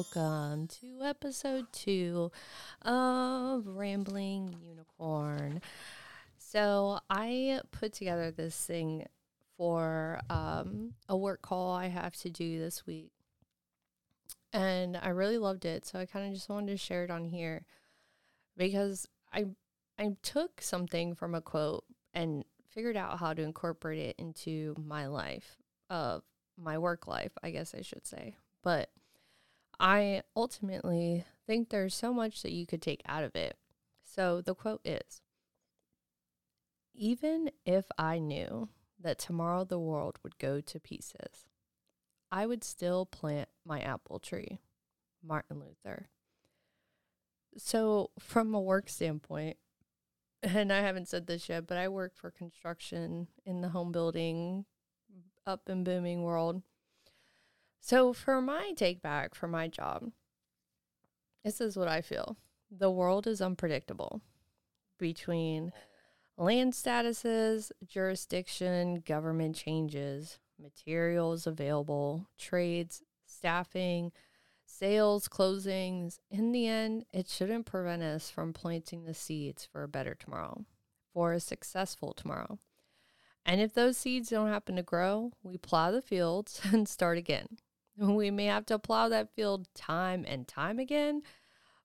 welcome to episode two of Rambling Unicorn. So, I put together this thing for um, a work call I have to do this week, and I really loved it. So, I kind of just wanted to share it on here because I I took something from a quote and figured out how to incorporate it into my life of my work life, I guess I should say. But I ultimately think there's so much that you could take out of it. So the quote is Even if I knew that tomorrow the world would go to pieces, I would still plant my apple tree. Martin Luther. So, from a work standpoint, and I haven't said this yet, but I work for construction in the home building up and booming world. So, for my take back for my job, this is what I feel the world is unpredictable between land statuses, jurisdiction, government changes, materials available, trades, staffing, sales, closings. In the end, it shouldn't prevent us from planting the seeds for a better tomorrow, for a successful tomorrow. And if those seeds don't happen to grow, we plow the fields and start again. We may have to plow that field time and time again,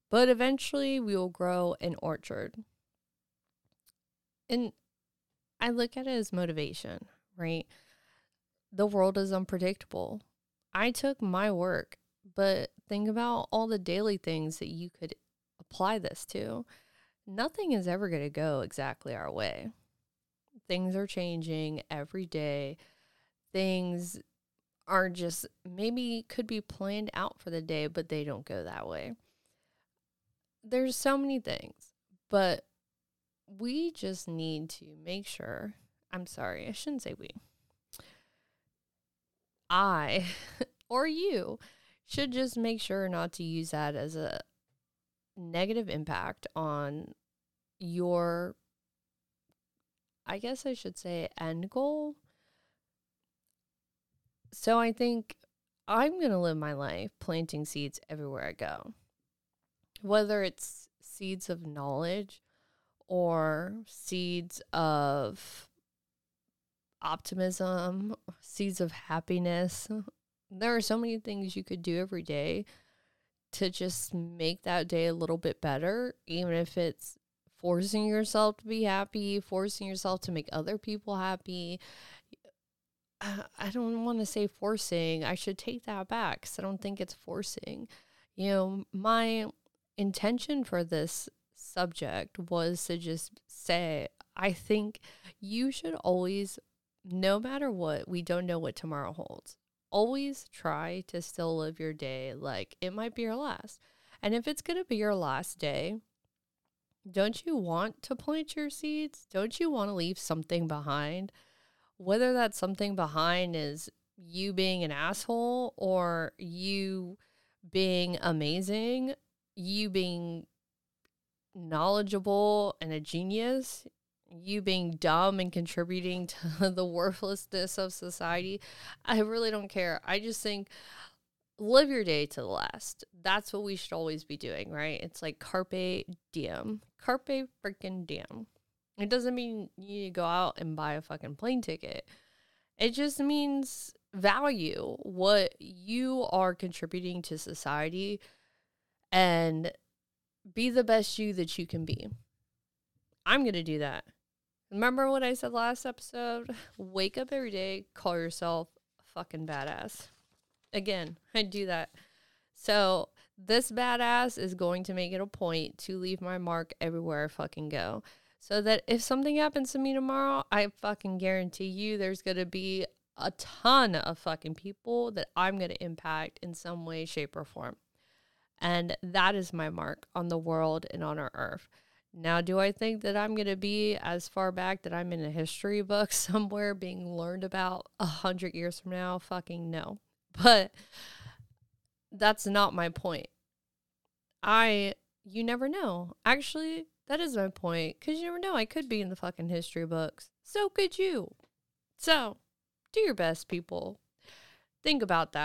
but eventually we will grow an orchard. And I look at it as motivation, right? The world is unpredictable. I took my work, but think about all the daily things that you could apply this to. Nothing is ever going to go exactly our way. Things are changing every day. Things are just maybe could be planned out for the day, but they don't go that way. There's so many things, but we just need to make sure. I'm sorry, I shouldn't say we. I or you should just make sure not to use that as a negative impact on your I guess I should say end goal. So I think I'm going to live my life planting seeds everywhere I go. Whether it's seeds of knowledge or seeds of optimism, seeds of happiness. There are so many things you could do every day to just make that day a little bit better, even if it's forcing yourself to be happy, forcing yourself to make other people happy. I don't want to say forcing. I should take that back because I don't think it's forcing. You know, my intention for this subject was to just say, I think you should always, no matter what, we don't know what tomorrow holds. Always try to still live your day like it might be your last. And if it's going to be your last day, don't you want to plant your seeds? Don't you want to leave something behind? Whether that's something behind is you being an asshole or you being amazing, you being knowledgeable and a genius, you being dumb and contributing to the worthlessness of society, I really don't care. I just think live your day to the last. That's what we should always be doing, right? It's like carpe diem. Carpe freaking diem. It doesn't mean you need to go out and buy a fucking plane ticket. It just means value what you are contributing to society and be the best you that you can be. I'm going to do that. Remember what I said last episode? Wake up every day, call yourself fucking badass. Again, I do that. So, this badass is going to make it a point to leave my mark everywhere I fucking go. So that if something happens to me tomorrow, I fucking guarantee you there's going to be a ton of fucking people that I'm going to impact in some way, shape, or form. And that is my mark on the world and on our earth. Now, do I think that I'm going to be as far back that I'm in a history book somewhere being learned about a hundred years from now? Fucking no. But that's not my point. I, you never know. Actually, that is my point because you never know. I could be in the fucking history books. So could you. So do your best, people. Think about that.